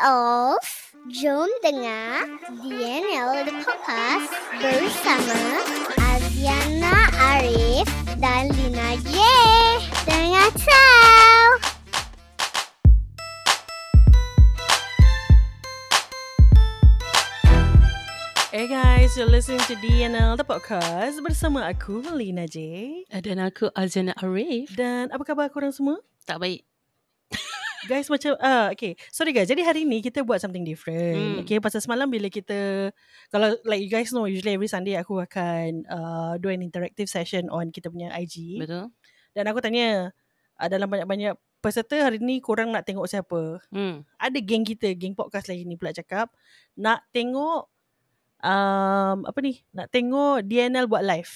of Jom dengar DNL The Podcast bersama Aziana Arif dan Lina J. Dengar tahu. Hey guys, you're listening to DNL The Podcast bersama aku, Lina J. Dan aku Azana Arif. Dan apa khabar korang semua? Tak baik. Guys macam, ah okay. Sorry guys, jadi hari ni kita buat something different. Hmm. Okay, pasal semalam bila kita, kalau like you guys know, usually every Sunday aku akan uh, do an interactive session on kita punya IG. Betul? Dan aku tanya, uh, dalam banyak-banyak peserta hari ni korang nak tengok siapa? Hmm. ada geng kita, geng podcast lagi ni pula cakap nak tengok um, apa ni? Nak tengok DNL buat live.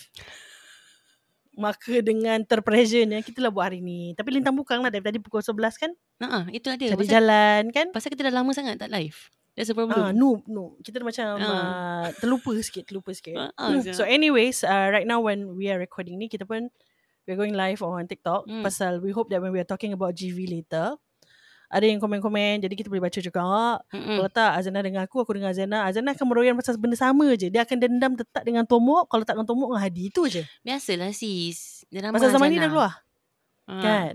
Maka dengan terpressure-nya kita lah buat hari ni. Tapi lintang bukang lah dari tadi pukul 11 kan? Nah, itu ada. Cari Pasal, jalan kan? pasal kita dah lama sangat tak live. That's the problem. Ah, no, no. Kita dah macam Ah. uh, terlupa sikit, terlupa sikit. Ah, ah, so anyways, uh, right now when we are recording ni, kita pun we're going live on TikTok. Hmm. Pasal we hope that when we are talking about GV later, ada yang komen-komen, jadi kita boleh baca juga. Mm-mm. Kalau tak Azana dengar aku Aku dengar Azana Azana akan meroyan pasal benda sama je Dia akan dendam tetap dengan Tomok Kalau tak dengan Tomok dengan Hadi Itu je Biasalah sis. Dia nama Pasal zaman ni Azana. dah keluar Ah. Kan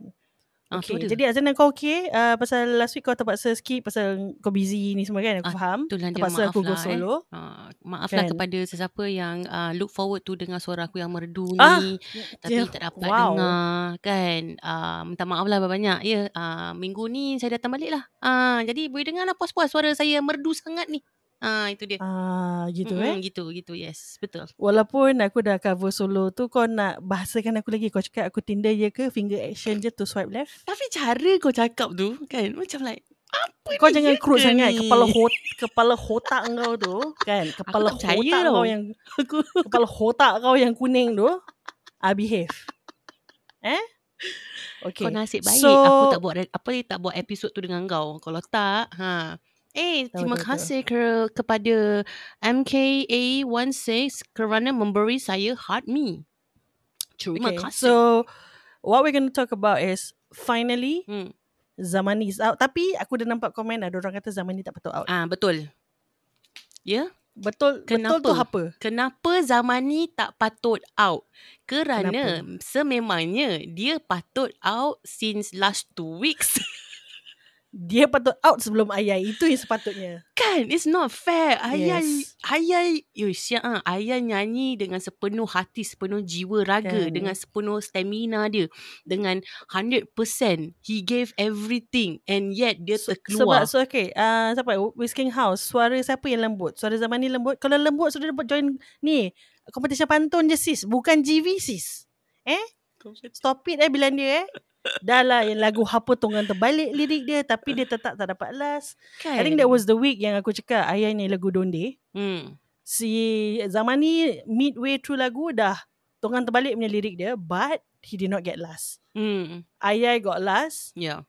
Ah, Okay dia. Jadi Azana kau okay uh, Pasal last week kau terpaksa skip Pasal kau busy ni semua kan Aku Ah, faham Itulah Terpaksa maaf aku go lah, solo Ah, maaflah Kan? kepada sesiapa yang uh, look forward tu dengar suara aku yang merdu Ah, ni tapi yeah. tak dapat Wow. dengar kan. Uh, minta maaf lah banyak ya. Uh, minggu ni saya datang balik lah. Uh, jadi boleh dengar lah puas-puas suara saya merdu sangat ni. Ah itu dia. Ah, Gitu eh Mm-mm, gitu gitu yes betul. Walaupun aku dah cover solo tu Kau nak bahasakan aku lagi Kau cakap aku Tinder je ke Finger action je to swipe left Tapi cara kau cakap tu kan macam like apa Kau jangan crude sangat ni? Kepala hot, Kepala otak kau tu Kan Kepala tak percaya otak tau. kau yang aku Kepala otak kau yang kuning tu I behave Eh Okay Kau nasib baik So- aku tak buat apa ni tak buat episod tu dengan kau. Kalau tak, ha. Eh, Tahu, terima tahu, kasih ke, kepada MKA16 kerana memberi saya heart me. Terima okay. kasih. So What we're going to talk about is Finally hmm. Zamani is out Tapi aku dah nampak komen Ada orang kata Zamani tak patut out Ah, betul. Ya? Betul Kenapa? Betul tu apa? Kenapa zaman ni tak patut out? Kerana sememangnya dia patut out since last two weeks. Dia patut out sebelum ayah Itu yang sepatutnya. Kan? It's not fair. Ayah Yes. Ayah Yo siap ah. Ayah nyanyi Dengan sepenuh hati Sepenuh jiwa raga Kan. Dengan sepenuh stamina dia. Dengan 100% He gave everything. And yet Dia So- terkeluar. Sebab so okay uh, Siapa? Whisking House. Suara siapa yang lembut? Suara Zamani lembut? Kalau lembut Sudah dapat join Ni. Competition pantun je sis. Bukan GV sis. Eh? Stop it eh Bilang dia eh Dah lah yang lagu Apa tonggang terbalik lirik dia Tapi dia tetap tak dapat last kan? I think that was the week Yang aku cakap Ayah ni lagu Donde hmm. Si Zaman ni Midway through lagu Dah Tonggang terbalik punya lirik dia But He did not get last Hmm. Ayah got last Yeah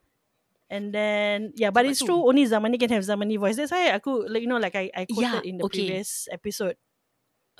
And then Yeah but Sebab it's tu. true Only Zamani can have Zamani voice That's why aku like, You know like I, I quoted Yeah, in the okay. previous episode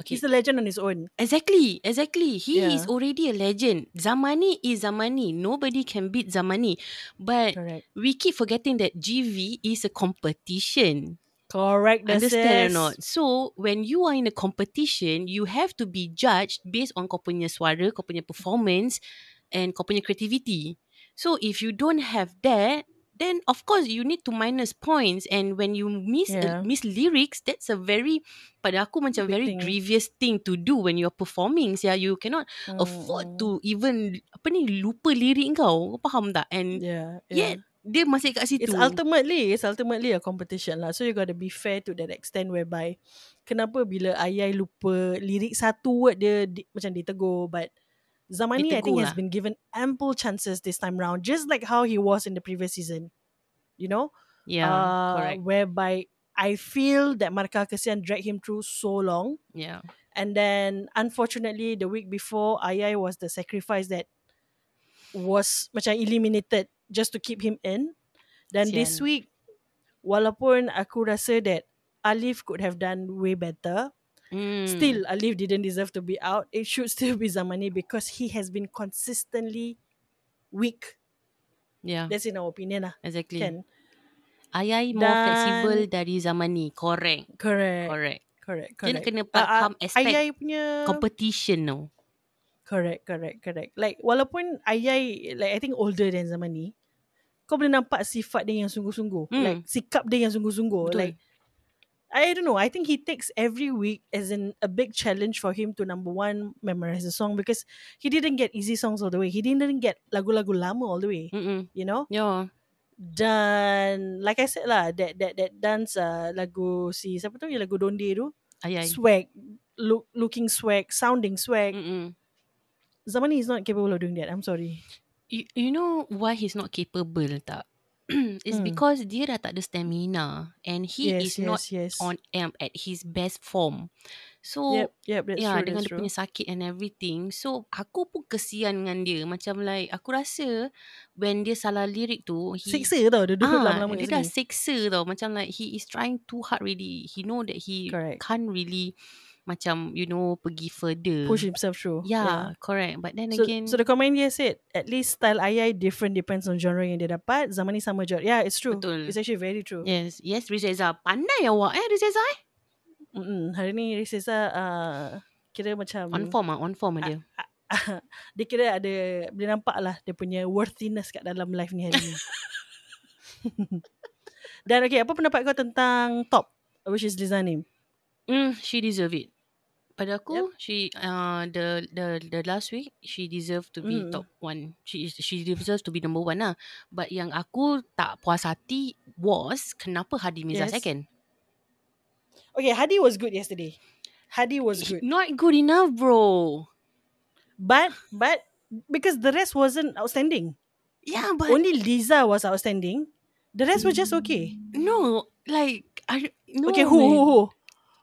Okay He's a legend on his own Exactly, exactly. He Yeah. is already a legend. Zamani is Zamani. Nobody can beat Zamani. But Correct we keep forgetting that GV is a competition. Correct. Understand or not? So, when you are in a competition, you have to be judged based on kau punya suara, kau punya performance and kau punya creativity. So, if you don't have that, then of course you need to minus points and when you miss Yeah. uh, miss lyrics, that's a very pada aku macam Big very thing. grievous thing to do when you're performing. So, you cannot Hmm, afford to even apa ni lupa lirik kau. Kau faham tak? And Yeah, yet yeah. dia masih kat situ. It's ultimately It's ultimately a competition lah So you gotta be fair to that extent Whereby Kenapa bila ayah lupa Lirik satu word dia di, Macam ditegur But Zamani I think has been given Ample chances this time round Just like how he was In the previous season You know yeah, uh, correct. Whereby I feel that Marka Kesian dragged him through so long Yeah. And then unfortunately the week before Ayai was the sacrifice that was much macam eliminated just to keep him in. Then this Kesian. week walaupun aku rasa that Alif could have done way better, Mm. still Alif didn't deserve to be out. It should still be Zamani because he has been consistently weak. yeah, That's in our opinion lah. exactly. Kan? Ayai more Dan- flexible dari zaman ni. Correct. Correct. Correct. Correct. Dia nak correct. kena Ah, ah, faham aspek Ayai punya competition tu. Correct, correct, correct. Like walaupun Ayai like I think older than zaman ni, kau boleh nampak sifat dia yang sungguh-sungguh. Hmm. Like sikap dia yang sungguh-sungguh. Betul. Like I don't know. I think he takes every week as in a big challenge for him to number one memorize a song because he didn't get easy songs all the way. He didn't get lagu-lagu lama all the way. Mm-mm. You know? Yeah. Dan like I said lah, that that that dance uh, lagu si siapa tu yang lagu Donde tu, Ayai. swag, look, looking swag, sounding swag. Mm-mm. Zaman ni is not capable of doing that. I'm sorry. You, you know why he's not capable tak? It's Hmm. because dia dah tak ada stamina and he yes, is yes, not yes. on amp at his best form. So Yep, yep, that's yeah, true. dengan that's dia true. punya sakit and everything. So aku pun kesian dengan dia. Macam like aku rasa when dia salah lirik tu, he Siksa tau dia duduk ah, lama-lama dia dah siksa tau. Macam like he is trying too hard already. He know that he Correct. can't really macam you know pergi further. Push himself through. Yeah, correct. But then So, again, so the comment here said, at least style Ayai different depends on genre yang dia dapat. Zaman ni sama je. Yeah, it's true. Betul. It's actually very true. yes, yes, Rizeza. Pandai awak eh, Rizeza eh? Mm-mm. Hari ni Rizeza uh, kira macam... On form ah, on form ah dia. dia kira ada... Boleh nampak lah dia punya worthiness kat dalam live ni hari ni. Dan okay, apa pendapat kau tentang top? Which is designing. Mm, she deserve it. Pada aku, Yep. she uh the the the last week she deserve to be Mm. top one. She is she deserves to be number one lah. But yang aku tak puas hati was kenapa Hadi Mirza Yes. second? Okay, Hadi was good yesterday. Hadi was good. Not good enough, bro. But, but, because the rest wasn't outstanding. Yeah, but Only Liza was outstanding. The rest was just okay. no, like I no. okay, who, man. who, who?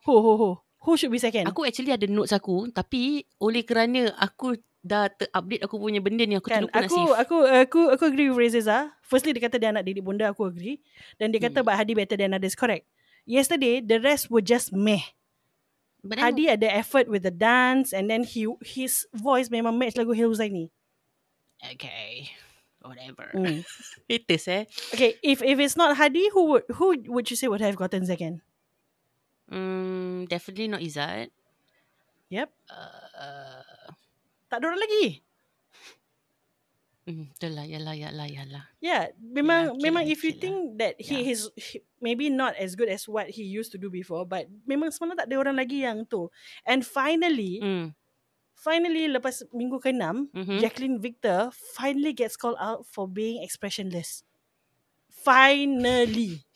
Who, who, who? Who should be second? Aku actually ada notes aku tapi oleh kerana aku dah terupdate aku punya benda ni aku kan terlupa aku nasib. aku aku aku agree with Reza. Firstly dia kata dia anak didik bunda aku agree dan dia kata Hmm. but Hadi better than others correct. Yesterday the rest were just meh. But then, Hadi ada effort with the dance and then he his voice memang match lagu Hil Huzaini. okay. Whatever. Mm. Haters eh. Okay, if if it's not Hadi who would who would you say would have gotten second? Mm, definitely not Izzat. Yep. Uh, Tak ada orang lagi. mm, betul lah, yalah, yalah, yalah. Yeah, memang okay memang lah, if you okay lah. think that he Yeah. is he, maybe not as good as what he used to do before, but memang sebenarnya tak ada orang lagi yang tu. And finally, Mm. finally lepas minggu ke-6, Mhm. Jacqueline Victor finally gets called out for being expressionless. Finally.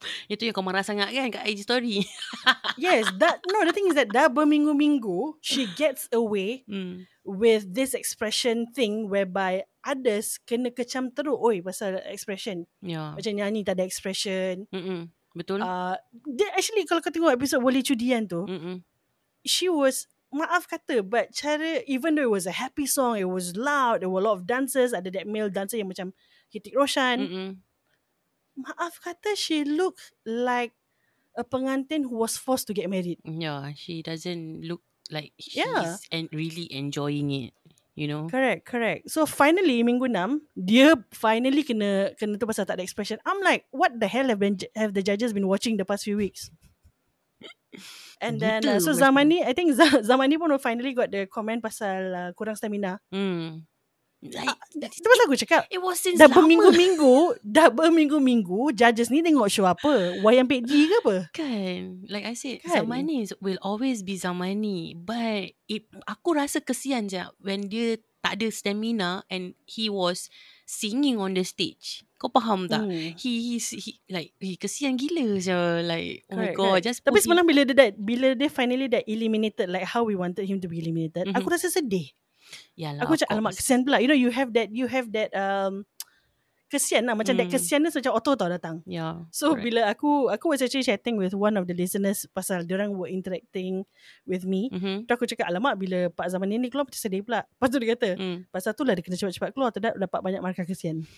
Itu yang kau marah sangat kan kat IG story. yes, that no the thing is that dah berminggu-minggu she gets away mm. with this expression thing whereby others kena kecam teruk oi pasal expression. Ya. Macam nyanyi tak ada expression. Mm-mm. Betul? Uh, dia actually kalau kau tengok episod Boleh Cudian tu, Mm-mm. she was maaf kata but cara even though it was a happy song, it was loud, there were a lot of dancers, ada that male dancer yang macam Hitik Roshan. Mm-mm. Maaf kata she looked like a pengantin who was forced to get married. Yeah, she doesn't look like she's Yeah. and really enjoying it. You know? Correct, correct. So finally minggu 6, dia finally kena kena tu pasal tak ada expression. I'm like, what the hell have been have the judges been watching the past few weeks? And then uh, so macam- zaman ni I think Z- zaman ni pun finally got the comment pasal uh, kurang stamina. Mm. Like, Itu pasal aku cakap it was since dah lama. berminggu-minggu, dah berminggu-minggu judges ni tengok show apa? Wayang Pek G ke apa? Kan Like I said Kan? Zamani will always be Zamani But it, Aku rasa kesian je When dia tak ada stamina And he was Singing on the stage Kau faham tak? Hmm. He, he's he, like he kesian gila je like oh my Correct, god correct. just Tapi sebenarnya bila dia that, bila dia finally that eliminated like how we wanted him to be eliminated, Mhm. aku rasa sedih. Yalah, Aku cakap alamak kesian pula. You know you have that you have that um kesian lah macam that Hmm. kesian ni macam auto tau datang. yeah So correct. bila aku aku was actually chatting with one of the listeners pasal orang were interacting with me. mm-hmm. Tu aku cakap alamak bila Pak Zaman ni keluar macam sedih pula. Lepas tu dia kata, mm. pasal tu lah dia kena cepat-cepat keluar tak dapat banyak markah kesian.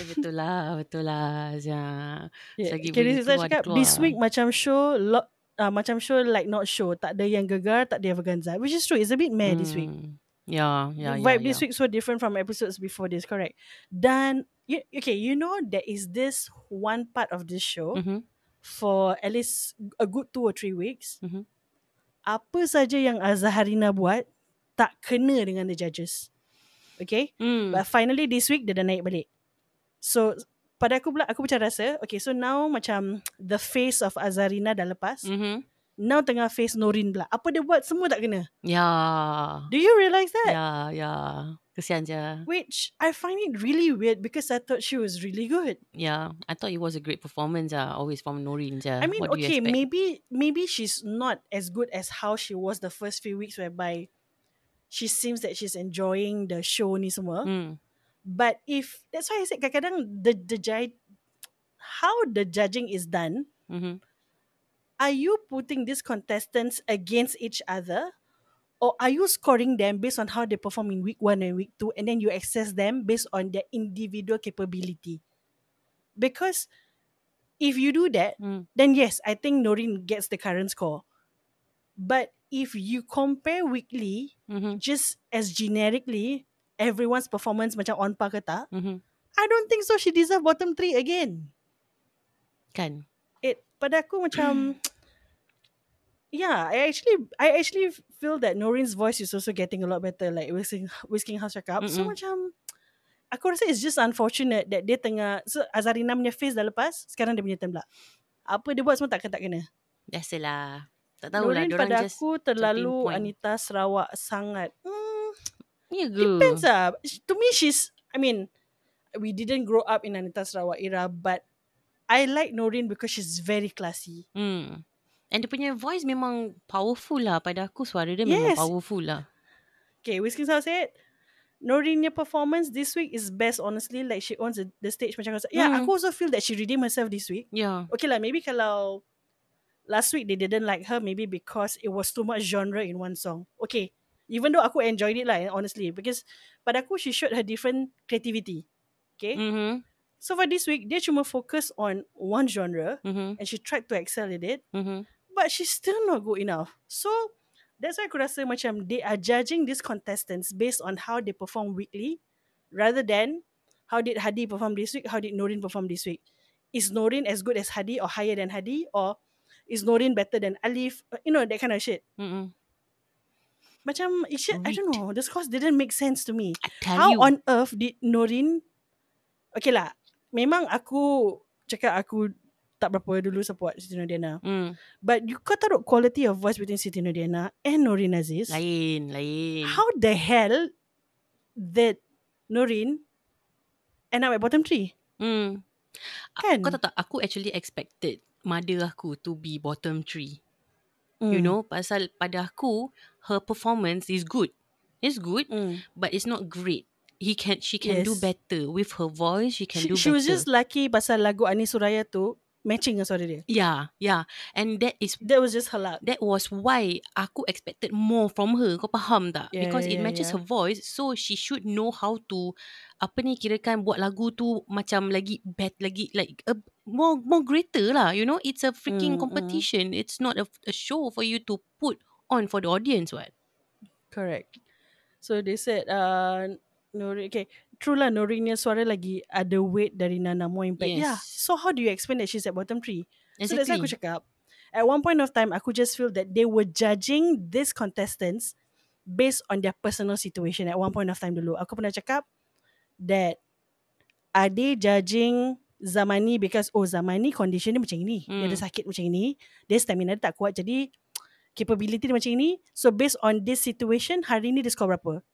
eh, betul lah betul lah Zia. Yeah. Selagi Kira boleh cakap this week macam show lo, uh, macam show like not show. Tak ada yang gegar, tak ada yang verganza. Which is true. It's a bit meh this week. Mm. yeah yeah the yeah, vibe this yeah. week so different from episodes before this, correct? Dan you, okay, you know there is this one part of this show Mhm. for at least a good two or three weeks. Mhm. Apa saja yang Azharina buat tak kena dengan the judges. Okay? Mm. But finally this week dia dah naik balik. So pada aku pula aku macam rasa okay so now macam the face of Azharina dah lepas. Mhm. Now tengah face Norin pula. Apa dia buat semua tak kena. Ya. Do you realise that? Ya, ya. Kesian je. Which I find it really weird because I thought she was really good. Yeah, I thought it was a great performance. Ah, always from Noreen. Je. I mean, what okay, maybe maybe she's not as good as how she was the first few weeks, whereby she seems that she's enjoying the show ni semua. Mm. But if that's why I said kadang-kadang the the judge, how the judging is done, Mhm. are you putting these contestants against each other? Or are you scoring them based on how they perform in week one and week two, and then you assess them based on their individual capability? Because if you do that, Mm. then yes, I think Noreen gets the current score. But if you compare weekly, Mhm. just as generically, everyone's performance macam on par ke tak, Mhm. I don't think so she deserve bottom three again. Kan. It pada aku macam Yeah, I actually I actually feel that Noreen's voice is also getting a lot better like Whisking, Whisking House cakap. So Mm-mm. macam aku rasa it's just unfortunate that dia tengah so Azarina punya face dah lepas, sekarang dia punya turn pula. Apa dia buat semua tak tak kena. Biasalah. Tak tahu lah. Noreen pada aku terlalu. Anita Sarawak sangat. Hmm, Ya ke? depends lah. To me, she's, I mean, we didn't grow up in Anita Sarawak era, but I like Noreen because she's very classy. Hmm. And dia punya voice memang powerful lah. Pada aku suara dia memang Yes. powerful lah. Okay, Whiskey Sour said, Noreen punya performance this week is best honestly. Like she owns the, the stage macam kau Yeah, Hmm. aku also feel that she redeemed herself this week. Ya. Okay lah, maybe kalau last week they didn't like her, maybe because it was too much genre in one song. Okay, even though aku enjoyed it lah, honestly, because pada aku she showed her different creativity. Okay, Mhm. so for this week dia cuma focus on one genre Mhm. and she tried to excel at it, Mhm. but she's still not good enough. So that's why aku rasa macam they are judging these contestants based on how they perform weekly, rather than how did Hadi perform this week, how did Noreen perform this week. Is Noreen as good as Hadi or higher than Hadi or is Noreen better than Alif? You know that kind of shit. Mhm. Macam it should, I don't know. The scores didn't make sense to me. How you. on earth did Noreen Okay lah Memang aku Cakap aku Tak berapa dulu support Siti Nodiana Hmm. But you kau taruh quality of voice Between Siti Nodiana And Noreen Aziz Lain, lain. How the hell That Noreen End up at bottom three Hmm. Kan Kau tahu tak, aku actually expected mother aku to be bottom three. You Mm. know, pasal pada aku, her performance is good. It's good, mm. but it's not great. He can, she can do Yes. better with her voice. She can she, do she better. was just lucky Pasal lagu Ani Suraya tu Matching dengan suara dia yeah, yeah, and that is That was just her luck that was why aku expected more from her. Kau faham tak? Yeah, Because yeah, it matches yeah. her voice, so she should know how to apa ni kirakan buat lagu tu macam lagi bad lagi like a, more more greater lah. You know, it's a Mm, freaking mm. competition. It's not a, a show for you to put on for the audience. What? Correct. So they said uh Noreen okay, true lah Noreen punya suara lagi ada weight dari Nana more impact. Yeah. Yes. So how do you explain that she's at bottom three? So that's why aku Exactly. cakap at one point of time aku just feel that they were judging these contestants based on their personal situation at one point of time dulu. Aku pernah cakap that are they judging Zamani because oh Zamani condition dia macam ini. Dia ada Hmm. sakit macam ini. Dia stamina dia tak kuat jadi capability dia macam ini. So based on this situation hari ni dia score berapa?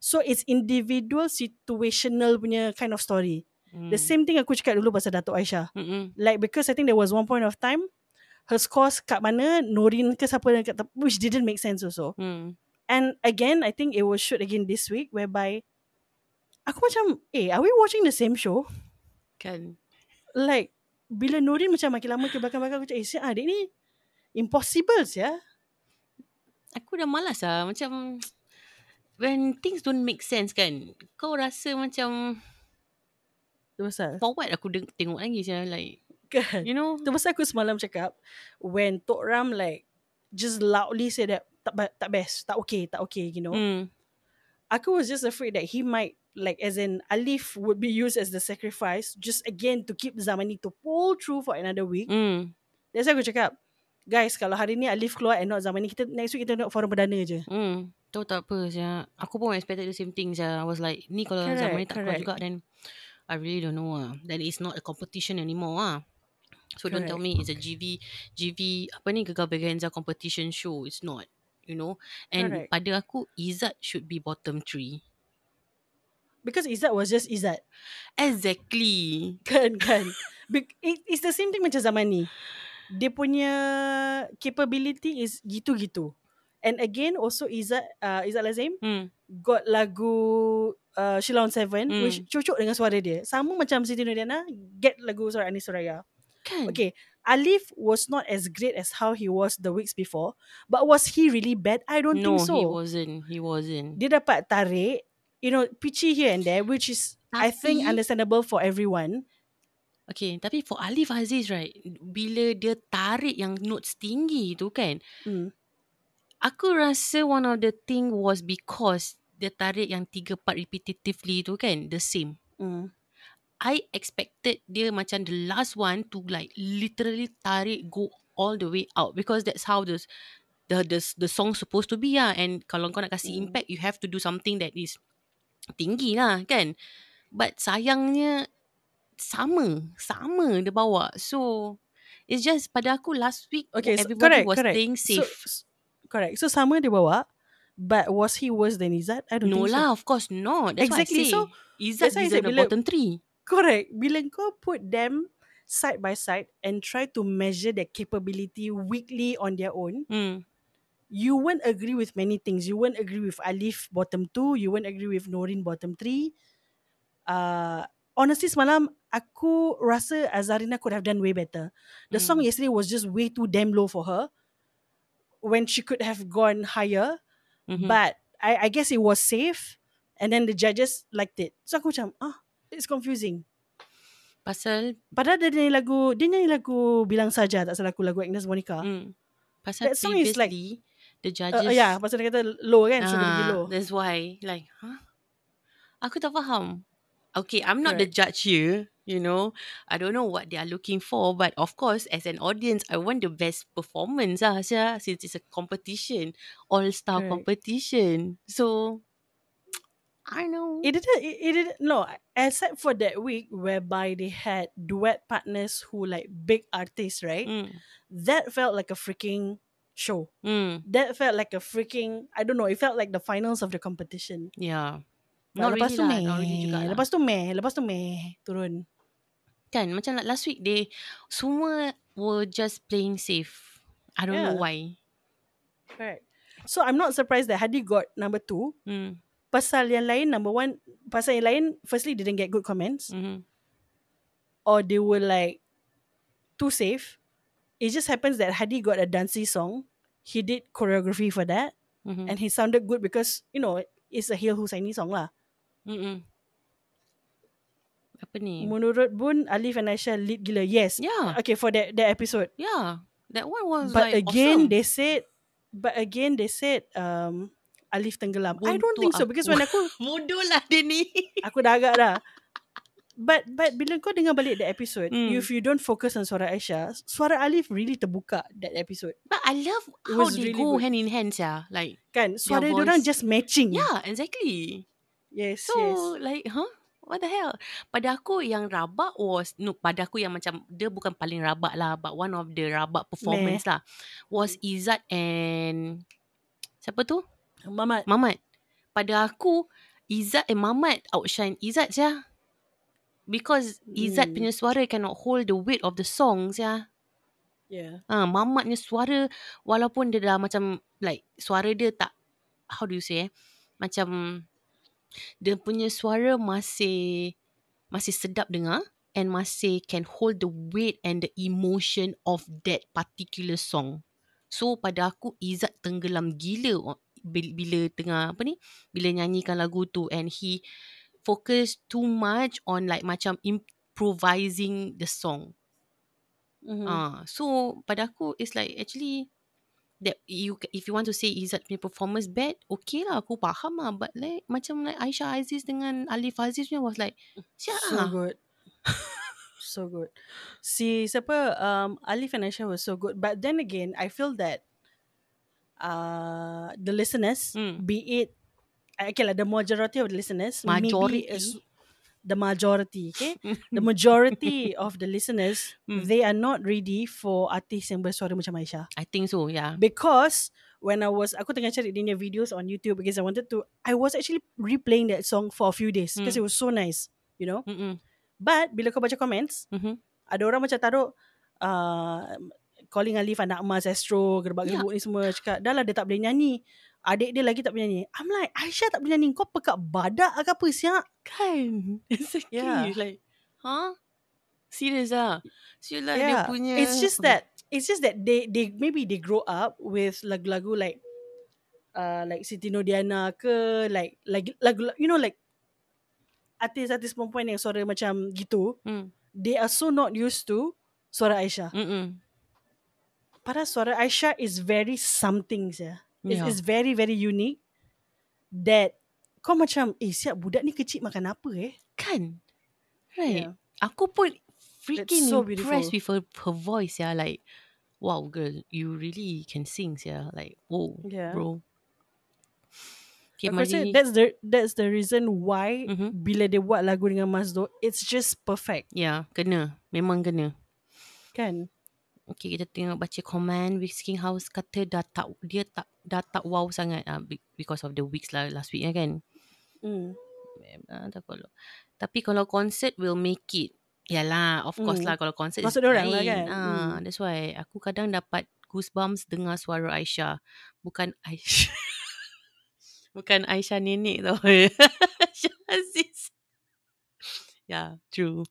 So it's individual situational punya kind of story. Mm. The same thing aku cakap dulu pasal Datuk Aisyah. Mm-mm. Like because I think there was one point of time her scores kat mana Norin ke siapa kat which didn't make sense also. Mm. And again I think it was shoot again this week whereby aku macam eh are we watching the same show? Kan. Like bila Norin macam makin lama ke belakang-belakang aku cakap eh siap adik ni impossible ya. Aku dah malas lah. Macam when things don't make sense kan. Kau rasa macam Tu pasal. for what aku deng- tengok lagi saya like Kan? you know. Tu pasal aku semalam cakap when Tok Ram like just loudly say that tak tak best, tak okay, tak okay, you know. Mm. Aku was just afraid that he might like as in Alif would be used as the sacrifice just again to keep Zamani to pull through for another week. Hmm. That's why aku cakap, guys kalau hari ni Alif keluar and not Zamani, kita next week kita tengok forum perdana je. Hmm. Tahu tak apa saya. Aku pun expected the same thing saya. I was like, ni kalau Correct, zaman ni tak keluar correct. juga then I really don't know ah. Then it's not a competition anymore ah. So don't tell Correct. me it's a GV GV apa ni Gegar Bergenza competition show. It's not. You know. And Correct. pada aku Izzat should be bottom three. Because Izzat was just Izzat. Exactly. Kan, kan. It's the same thing macam zaman ni. Dia punya capability is gitu-gitu. And again, also Izzat, uh, Izzat Lazim Hmm. got lagu uh, Sheila on Seven, Hmm. which cocok dengan suara dia. Sama macam Siti Nurdiana, get lagu suara Anis Suraya. Kan? Okay, Alif was not as great as how he was the weeks before. But was he really bad? I don't no, think so. he wasn't. He wasn't. Dia dapat tarik, you know, pitchy here and there, which is, I think, Tapi- understandable for everyone. Okay, tapi for Alif Aziz right, bila dia tarik yang notes tinggi tu kan, Hmm. Aku rasa one of the thing was because dia tarik yang tiga part repetitively tu kan, the same. Hmm. I expected dia macam the last one to like literally tarik go all the way out because that's how the the the, the song supposed to be lah. And kalau kau nak kasih Mm. impact, you have to do something that is tinggi lah kan. But sayangnya sama, sama dia bawa. So it's just pada aku last week Okay, so, everybody correct, was correct. playing So, safe. s- correct. So sama dia bawa, but was he worse than Izzat? I don't no think lah, of course not. That's Exactly, Why I say. so- Izzat that's why I deserve said the bottom three. so. Correct. Bila kau put them side by side and try to measure their capability weekly on their own, Hmm. you won't agree with many things. You won't agree with Alif bottom two. You won't agree with Norin bottom three. Uh, honestly, semalam aku rasa Azarina could have done way better. The Mm. song yesterday was just way too damn low for her. When she could have gone higher, Mhm. but I, I guess it was safe, and then the judges liked it. So aku macam ah, it's confusing. Pasal Padahal dia nyanyi lagu, dia nyanyi lagu bilang saja tak salah aku lagu Agnes Monica. Hmm. Pasal That song is like- the Uh, judges... uh, yeah, pasal dia kata low kan, so dia pergi Ah, low. That's why. Like, huh? Aku tak faham. Okay, I'm not the judge here. You know, I don't know what they are looking for. But of course, as an audience, I want the best performance lah, Sia, since it's a competition. All-star Correct. competition. So, I know. It didn't. It, it didn't. No, except for that week whereby they had duet partners who like big artists, right? Mm, That felt like a freaking show. mm, That felt like a freaking. I don't know. It felt like the finals of the competition. yeah. But Not lepas really tu lah. meh. Really lah. Lepas tu meh. Lepas tu meh. Turun. Kan, macam like last week, they semua were just playing safe. I don't know Yeah. why. Correct. So I'm not surprised that Hadi got number two. Mm, Pasal yang lain, number one, pasal yang lain, firstly didn't get good comments. mm-hmm. Or they were like too safe. It just happens that Hadi got a dancey song. He did choreography for that. Mm-hmm. And he sounded good because, you know, it's a Hil Husaini song lah. Mm-mm. Apa ni? Menurut Bun, Alif and Aisyah lead gila. Yes. Yeah. Okay, for that, that episode. Yeah, that one was But like again, awesome. they said, but again, they said, um, Alif tenggelam. I don't think so because when aku, bodoh lah dia ni. aku dah agak dah. But but bila kau dengar balik that episode, Hmm. if you don't focus on suara Aisyah, suara Alif really terbuka that episode. But I love It how was they really go good. hand in hand, yeah. Like, Kan? Suara dia orang just matching. yeah, exactly. Yes, So, yes. like, huh? What the hell? Pada aku yang rabak was, no, pada aku yang macam, dia bukan paling rabak lah, but one of the rabak performance lah, was Izzat and, siapa tu? Mamat. Mamat. Pada aku, Izzat and Mamat outshine Izzat, yeah. Because Izzat Hmm. punya suara cannot hold the weight of the songs, yeah. Yeah. Ha, Mamatnya suara walaupun dia dah macam like suara dia tak how do you say eh macam dia punya suara masih masih sedap dengar and masih can hold the weight and the emotion of that particular song. So pada aku Izzat tenggelam gila bila tengah apa ni bila nyanyikan lagu tu and he focus too much on like macam improvising the song. Mm-hmm. Ah, so pada aku it's like actually that you if you want to say Izzat punya performance bad, okay lah, aku faham lah. But like macam like Aisyah Aziz dengan Alif Aziz punya was like, siap So lah. good. so good. Si siapa um Alif and Aisyah was so good. But then again, I feel that uh the listeners, Hmm. be it okay lah, the majority of the listeners, Majority? maybe is the majority, okay? the majority of the listeners, Hmm. they are not ready for artis yang bersuara macam Aisyah. I think so, yeah. Because when I was aku tengah cari dia videos on YouTube because I wanted to I was actually replaying that song for a few days because Hmm. it was so nice, you know. Mm-mm. But bila kau baca comments, Mhm. ada orang macam taruh uh, calling Alif anak emas Astro, gerbak-gerbuk ni semua cakap dah lah dia tak boleh nyanyi. Adik dia lagi tak boleh. I'm like, Aisyah tak boleh nyanyi. Kau pekat badak ke apa siap? Kan? Exactly. Yeah. Like, huh? Serious ah? So like yeah. dia punya... It's just that it's just that they they maybe they grow up with lagu-lagu like uh like Siti Nodiana ke like like lagu you know like artis-artis perempuan yang suara macam gitu Hmm. they are so not used to suara Aisyah. Mm-mm. Padahal suara Aisyah is very something ya. It's, Yeah. it's very very unique that kau macam eh siap budak ni kecil makan apa eh? Kan? Right. Yeah. Aku pun freaking so impressed beautiful. with her, her voice, yeah. Like, wow, girl, you really can sing, yeah. Like, whoa, Yeah. bro. Okay, Aku rasa that's the that's the reason why Mhm. bila dia buat lagu dengan Mazdo, it's just perfect Ya, kena. Memang kena. kan? Okay, kita tengok baca komen. Whisking House kata dah tak, dia tak, dah tak wow sangat uh, because of the weeks lah last week kan. Mm. Uh, tak kalau. Tapi kalau concert will make it. Yalah, of course Hmm. lah kalau concert Maksud orang lah kan? Ah, Hmm. That's why aku kadang dapat goosebumps dengar suara Aisyah. Bukan Aisyah. Bukan Aisyah nenek tau. Aisyah Aziz. Yeah, true.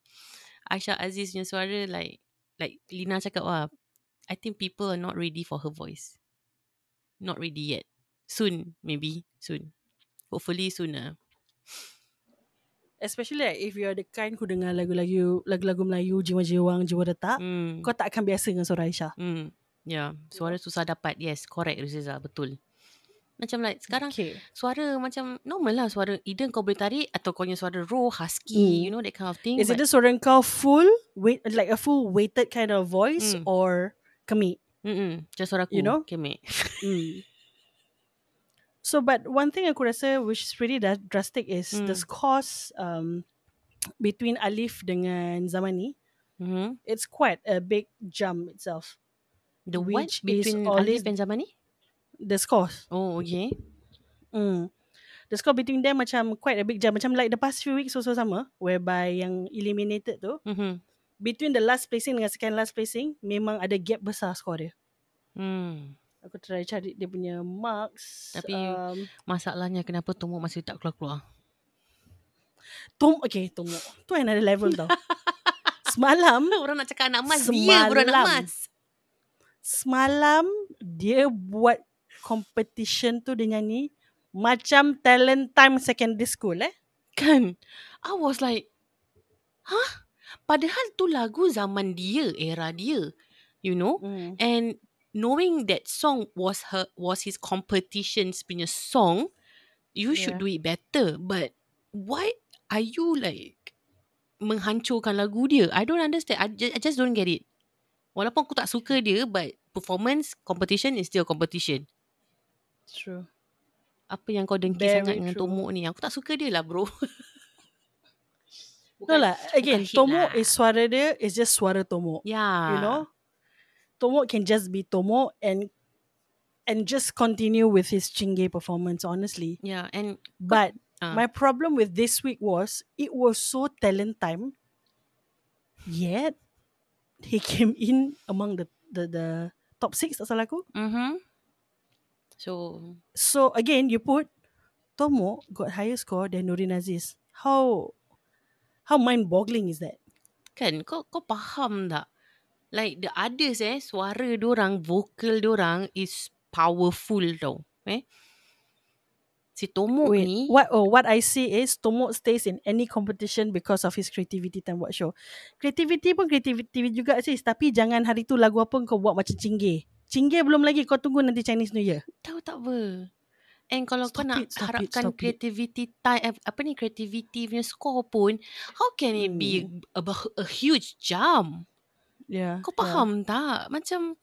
Aisyah Aziz punya suara like like Lina cakap wah, I think people are not ready for her voice. Not ready yet. Soon, maybe soon. Hopefully soon lah. Especially like if you're the kind who dengar lagu-lagu lagu-lagu Melayu jiwa jiwang jiwa detak, Hmm. kau tak akan biasa dengan suara Aisyah. Ya, yeah. suara susah dapat. Yes, correct Riza, betul. Macam like sekarang Okay. suara macam normal lah suara either kau boleh tarik atau kau punya suara raw, husky, Hmm. you know that kind of thing. Is it but, the suara kau full wait like a full weighted kind of voice Mm. or kemik? Mm-mm, macam suara aku. You know? Okay, mate. Mm. So, but one thing aku rasa which is pretty dra- drastic is Mm. the scores um, between Alif dengan Zamani. Mm-hmm. It's quite a big jump itself. The what Which is between Alif and Zamani? The scores. Oh, okay. Mm. The score between them macam quite a big jump. Macam like the past few weeks also sama. Whereby yang eliminated tu. Mm-hmm. Between the last placing dengan second last placing. Memang ada gap besar score dia. Hmm. Aku try cari dia punya marks. Tapi- um, Masalahnya kenapa Tomok masih tak keluar-keluar? Tom, okay, Tomo. Tu another level tau. Semalam, Orang nak cakap anak emas, dia pun anak Semalam. emas. semalam dia buat competition tu dia nyanyi macam talent time secondary school eh. Kan? I was like, huh? Padahal tu lagu zaman dia, era dia. You know? Mm. And knowing that song was her was his competitions punya song, you should Yeah. do it better. But why are you like menghancurkan lagu dia? I don't understand. I just, I just don't get it. Walaupun aku tak suka dia, but performance competition is still competition. True. Apa yang kau dengki Very sangat dengan true. Tomok ni? Aku tak suka dia lah, bro. No lah. Again, Tomo lah. is suara dia is just suara Tomo. Yeah. You know? Tomo can just be Tomo and and just continue with his Chingay performance, honestly. Yeah, and But Ah. my problem with this week was it was so talent time. Yet he came in among the the, the top six, tak salah aku. mm-hmm. So So again, you put Tomo got higher score than Nurin Aziz. How how mind-boggling is that? Kan kau kau faham tak? Like the others eh suara orang vokal orang is powerful tau. Eh? Si Tomok Wait, ni what oh what I see is Tomo stays in any competition because of his creativity time watch show. Creativity pun creativity juga sis, tapi jangan hari tu lagu apa kau buat macam cinggih. Cinggir belum lagi kau tunggu nanti Chinese New Year. Tahu tak apa. And kalau Stop kau nak it, it, harapkan it. creativity time eh, apa ni creativity punya score pun how can it be a, a huge jump? Yeah. Kau faham tak? Macam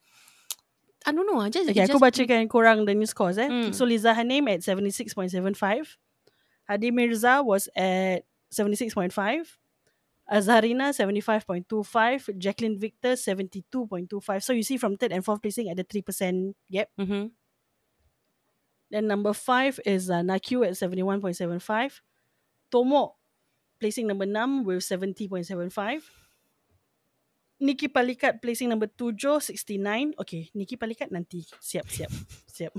I don't know aja. Okay, aku bacakan korang the new scores eh. Hmm. So Liza Hanim at 76.75. Hadi Mirza was at 76.5. Azharina 75.25. Jacqueline Victor 72.25. So you see from third and fourth placing at the 3% gap. Mm-hmm. Then number five is uh, Nakyu at 71.75. Tomo placing number 6 with 70.75. Nikki Palikat placing number 7, 69. Okay, Nikki Palikat nanti. Siap, siap, siap.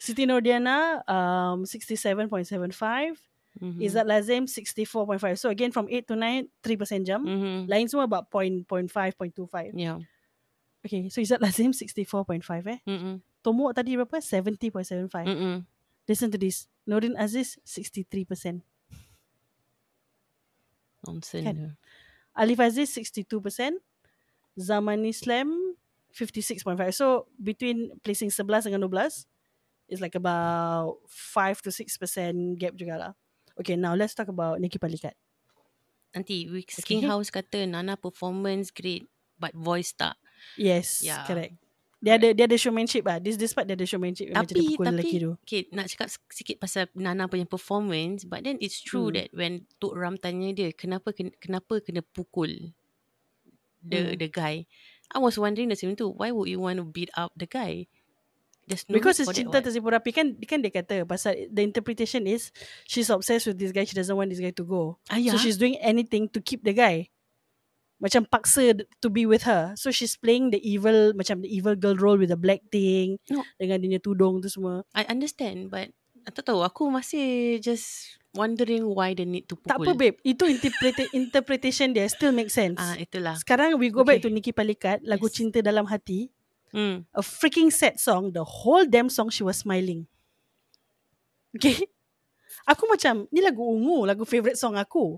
Siti Nordiana, um, 67.75. Mm-hmm. Izzat Lazim, 64.5. So again, from 8 to 9, 3% jump. Mm-hmm. Lain semua about 0.5, 0.25. Yeah. Okay, so is Izzat Lazim, 64.5 eh. Mm-mm. Tomo tadi berapa? 70.75. Mm-mm. Listen to this. Norin Aziz, 63%. Nonsense. Kan? Alif Aziz, 62%. Zaman Islam, 56.5. So, between placing 11 dengan 12, it's like about 5 to 6% gap jugalah. Okay, now let's talk about Nikki Palikat. Nanti Whisking Okay. House kata Nana performance great but voice tak. Yes, Yeah. correct. Dia ada dia ada showmanship lah. This despite dia ada showmanship yang macam dia Tapi pukul tapi lelaki tu. okay, nak cakap sikit pasal Nana punya performance but then it's true Hmm. that when Tok Ram tanya dia kenapa ken- kenapa kena pukul the Hmm. the guy. I was wondering the same too. Why would you want to beat up the guy? There's no Because it's cinta tersipu rapi kan kan dia kata pasal the interpretation is she's obsessed with this guy she doesn't want this guy to go. Ah, ya? So she's doing anything to keep the guy. Macam paksa to be with her. So she's playing the evil macam the evil girl role with the black thing No. dengan dia tudung tu semua. I understand but tak tahu aku masih just wondering why they need to pukul. Tak apa babe, itu interpreta- interpretation dia still make sense. Ah itulah. Sekarang we go back Okay. to Nikki Palikat, lagu Yes. Cinta Dalam Hati. Hmm. a freaking sad song. The whole damn song she was smiling. Okay. Aku macam, ni lagu ungu, lagu favourite song aku.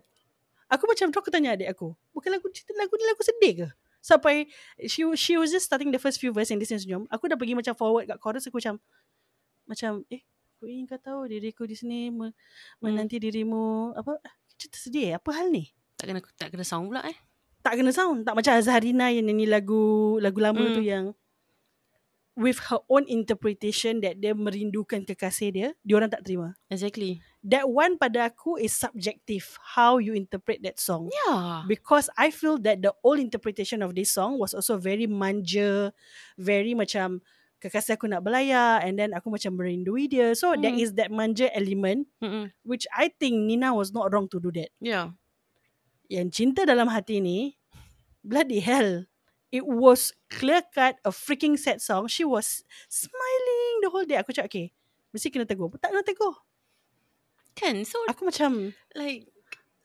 Aku macam, tu aku tanya adik aku, bukan lagu cerita, lagu ni lagu sedih ke? Sampai, she she was just starting the first few verse yang dia senyum. Aku dah pergi macam forward kat chorus, aku macam, macam, eh, aku ingin kau tahu diriku di sini me- menanti dirimu, apa, cerita sedih, apa hal ni? Tak kena tak kena sound pula eh. tak kena sound tak macam Azharina yang nyanyi lagu lagu lama Hmm. tu yang with her own interpretation that dia merindukan kekasih dia dia orang tak terima Exactly. that one pada aku is subjective how you interpret that song Yeah. because I feel that the old interpretation of this song was also very manja very macam kekasih aku nak belayar and then aku macam merindui dia so there Hmm. is that manja element Mm-mm. which I think Nina was not wrong to do that Yeah. yang cinta dalam hati ni bloody hell it was clear cut a freaking sad song. She was smiling the whole day. Aku cakap okay mesti kena tegur. Tak kena tegur. Kan? So aku macam like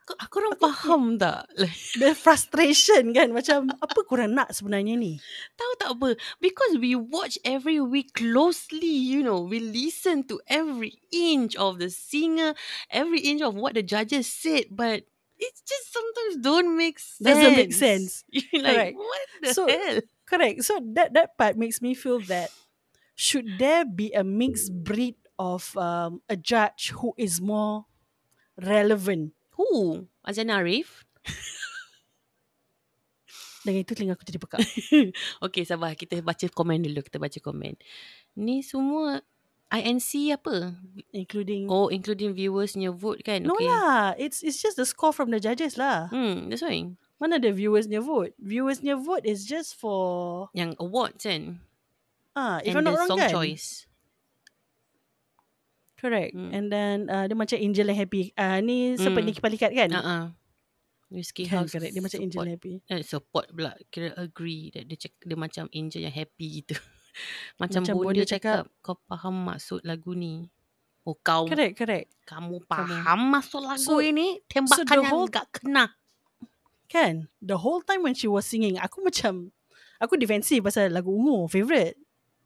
kau- aku orang faham tak? Like, the frustration kan? Macam apa korang nak sebenarnya ni? Tahu tak apa? Because we watch every week closely, you know, we listen to every inch of the singer, every inch of what the judges said, but it just sometimes don't make sense. Doesn't make sense. You're like, Correct. what the So- hell? correct so that that part makes me feel that should there be a mixed breed of um, a judge who is more relevant Who? Azan Arif? dengan itu telinga aku jadi pekak Okay, sabar. Kita baca komen dulu. Kita baca komen. Ni semua INC apa? including Oh, including viewers punya vote kan? no okay. lah it's it's just the score from the judges lah Hmm, that's why. Mana ada viewersnya vote? Viewersnya vote is just for Yang awards kan? ah if And I'm not the wrong song kan. choice. Correct. Hmm. And then uh, dia macam Angel and Happy. Uh, ni Hmm. seperti Kipalikat kan? Uh-uh. Whiskey Kan, House correct. Dia macam Angel support, and Happy. eh, support pula. Kira agree that dia, cak, dia macam Angel yang happy gitu. macam, Macam Bonda Bonda cakap, kau faham maksud lagu ni. Oh kau, Correct, correct. kamu Kamu. faham maksud lagu So- ini? so Tembakan the yang whole- gak kena. Kan? The whole time when she was singing, aku macam aku defensive pasal lagu ungu, favorite.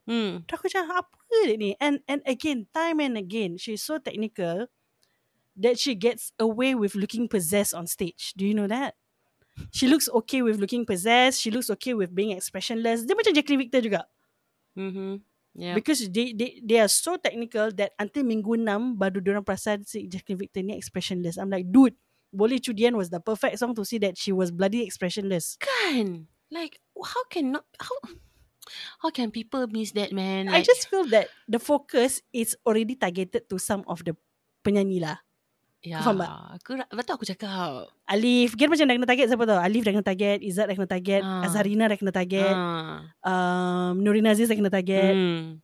Hmm. Aku macam apa ni? And and again, time and again, she's so technical that she gets away with looking possessed on stage. Do you know that? She looks okay with looking possessed. She looks okay with being expressionless. Dia macam Jacqueline Victor juga. Mm-hmm. Yeah. Because they, they they are so technical that until minggu 6 baru diorang perasan si Jacqueline Victor ni expressionless. I'm like, dude, Boleh Cudian was the perfect song to see that she was bloody expressionless. Kan? Like how can not how how can people miss that man? I Like, just feel that the focus is already targeted to some of the penyanyi lah. Ya, faham tak? aku betul aku cakap. Alif, kira macam dah kena target siapa tau? Alif dah kena target, Izzat dah kena target, Ah. Azharina dah kena target, Ah. um, Nurin Aziz dah kena target. Hmm.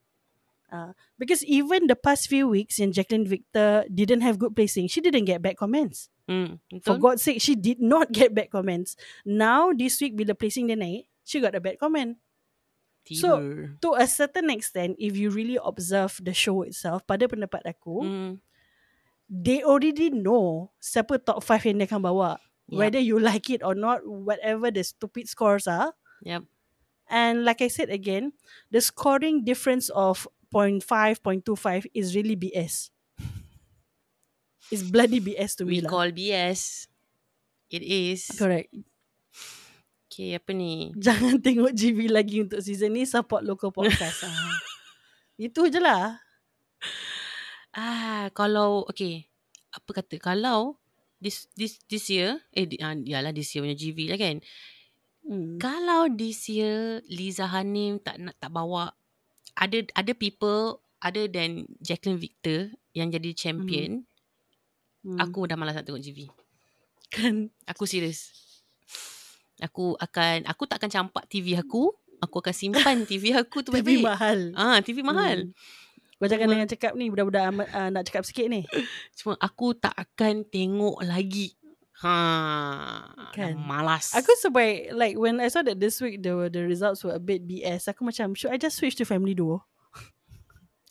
Because even the past few weeks yang Jacqueline Victor didn't have good placing, she didn't get bad comments. For Betul? God's sake, she did not get bad comments. Now, this week bila placing dia naik, she got a bad comment. so, Tiba. To a certain extent, if you really observe the show itself, pada pendapat aku, Hmm. They already know siapa top 5 yang dia akan bawa. Yup. Whether you like it or not, whatever the stupid scores are. Yep. And like I said again, the scoring difference of 0.5, 0.25 is really BS. It's bloody BS to We me lah. call BS. It is. Correct. Okay, apa ni? Jangan tengok GV lagi untuk season ni, support local podcast. ah. Itu je lah. Ah, kalau okay, apa kata kalau this this this year eh di, ah, yalah this year punya GV lah kan. Hmm. Kalau this year Liza Hanim tak nak tak bawa ada ada people other than Jacqueline Victor yang jadi champion, Hmm. aku dah malas nak tengok GV. kan Aku serius. Aku akan aku tak akan campak TV aku. Aku akan simpan TV aku tu TV baik-baik. mahal. Ah, TV mahal. Kau jangan dengan cakap ni budak-budak amat, uh, nak cakap sikit ni. Cuma aku tak akan tengok lagi. Ha, Kan. malas. Aku sebab like when I saw that this week the the results were a bit BS, aku macam should I just switch to family duo?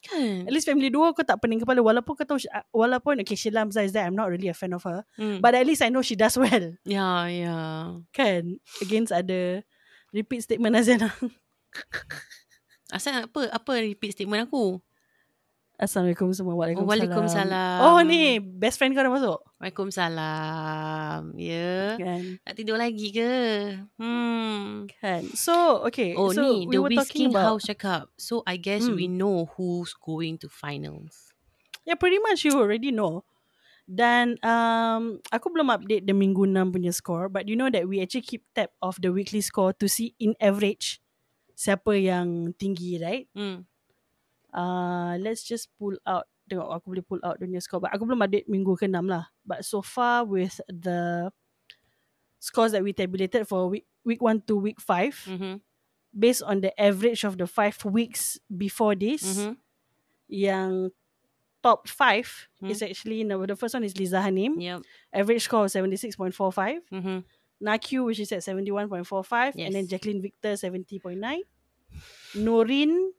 kan. At least family duo aku tak pening kepala walaupun kau tahu uh, walaupun okay Sheila Hamzah is there I'm not really a fan of her Hmm. but at least I know she does well ya, ya. kan against ada repeat statement Azana Asal apa apa repeat statement aku? Assalamualaikum semua Waalaikumsalam Oh, Waalaikumsalam. Oh ni best friend kau dah masuk Waalaikumsalam. Ya. kan Nak tidur lagi ke? Hmm. kan so okay Oh so ni we the Whisking about House cakap. So I guess Hmm. we know who's going to finals. Yeah, pretty much you already know. Dan um, aku belum update the minggu 6 punya score. But you know that we actually keep tab of the weekly score to see in average siapa yang tinggi, right? Hmm. Uh, let's just pull out. Tengok aku boleh pull out dunia score. But aku belum update minggu ke-6 lah. But so far with the scores that we tabulated for week, week 1 to week 5, Mhm. based on the average of the 5 weeks before this, Mhm. yang top 5 Hmm. is actually no, the first one is Liza Hanim Yep. average score of 76.45 Mhm. Nakyu which is at 71.45 Yes. and then Jacqueline Victor 70.9 Norin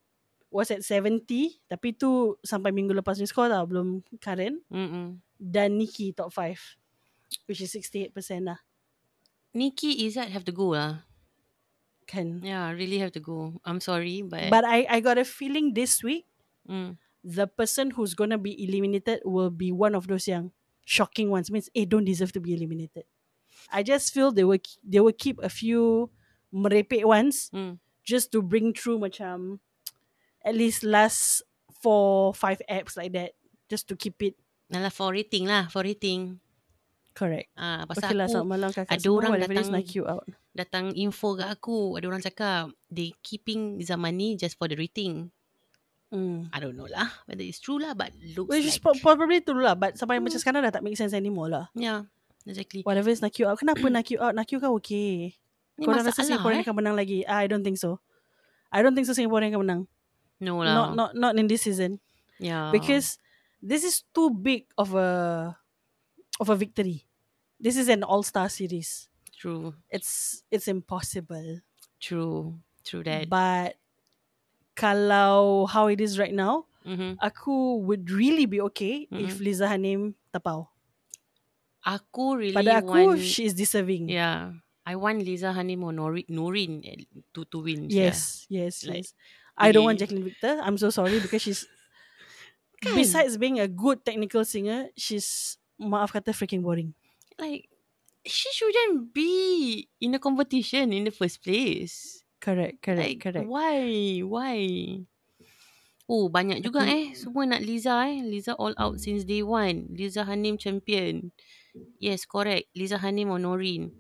was at 70 tapi tu sampai minggu lepas ni score tau belum current Mm-mm. dan Nikki top 5 which is 68% lah Nikki Izzat have to go lah. kan Yeah, really have to go. I'm sorry, but, but I I got a feeling this week mm, the person who's gonna be eliminated will be one of those yang shocking ones. Means eh don't deserve to be eliminated. I just feel they will they will keep a few merepek ones mm. just to bring through macam at least last four five apps like that just to keep it Nalah for rating lah, for rating. correct. Ah, pasal Okay lah, aku malam kakak ada semua. orang datang- knock you out. datang info kat aku, ada orang cakap they keeping zaman ni just for the rating. Mm. I don't know lah whether it's true lah, but looks Which like pro- probably true lah. But sampai Hmm. macam sekarang dah tak make sense anymore lah. yeah, exactly. Whatever is knock you out. Kenapa knock you out? Knock you kan okay. Ni Kau dah rasa Singaporean eh. akan menang lagi? I don't think so. I don't think so Singaporean akan menang. No Not lah. not not in this season yeah. because this is too big of a of a victory. This is an all-star series. true, It's it's impossible. true, true that. But kalau how it is right now, mm-hmm. aku would really be okay if Mhm. Liza Hanim tapau. Aku really Pada aku, want, she is deserving. yeah, I want Liza Hanim or Norin, Norin eh, to to win. Yes, yes, Like, yes. I don't want. Jacqueline Victor. I'm so sorry because she's Kan? besides being a good technical singer, she's maaf kata freaking boring. like she shouldn't be in a competition in the first place. Correct, correct, Like, correct. why? Why? Oh, banyak juga Aku- eh. Semua nak Liza eh. Liza all out since day one. Liza Hanim champion. Yes, correct. Liza Hanim or Norin.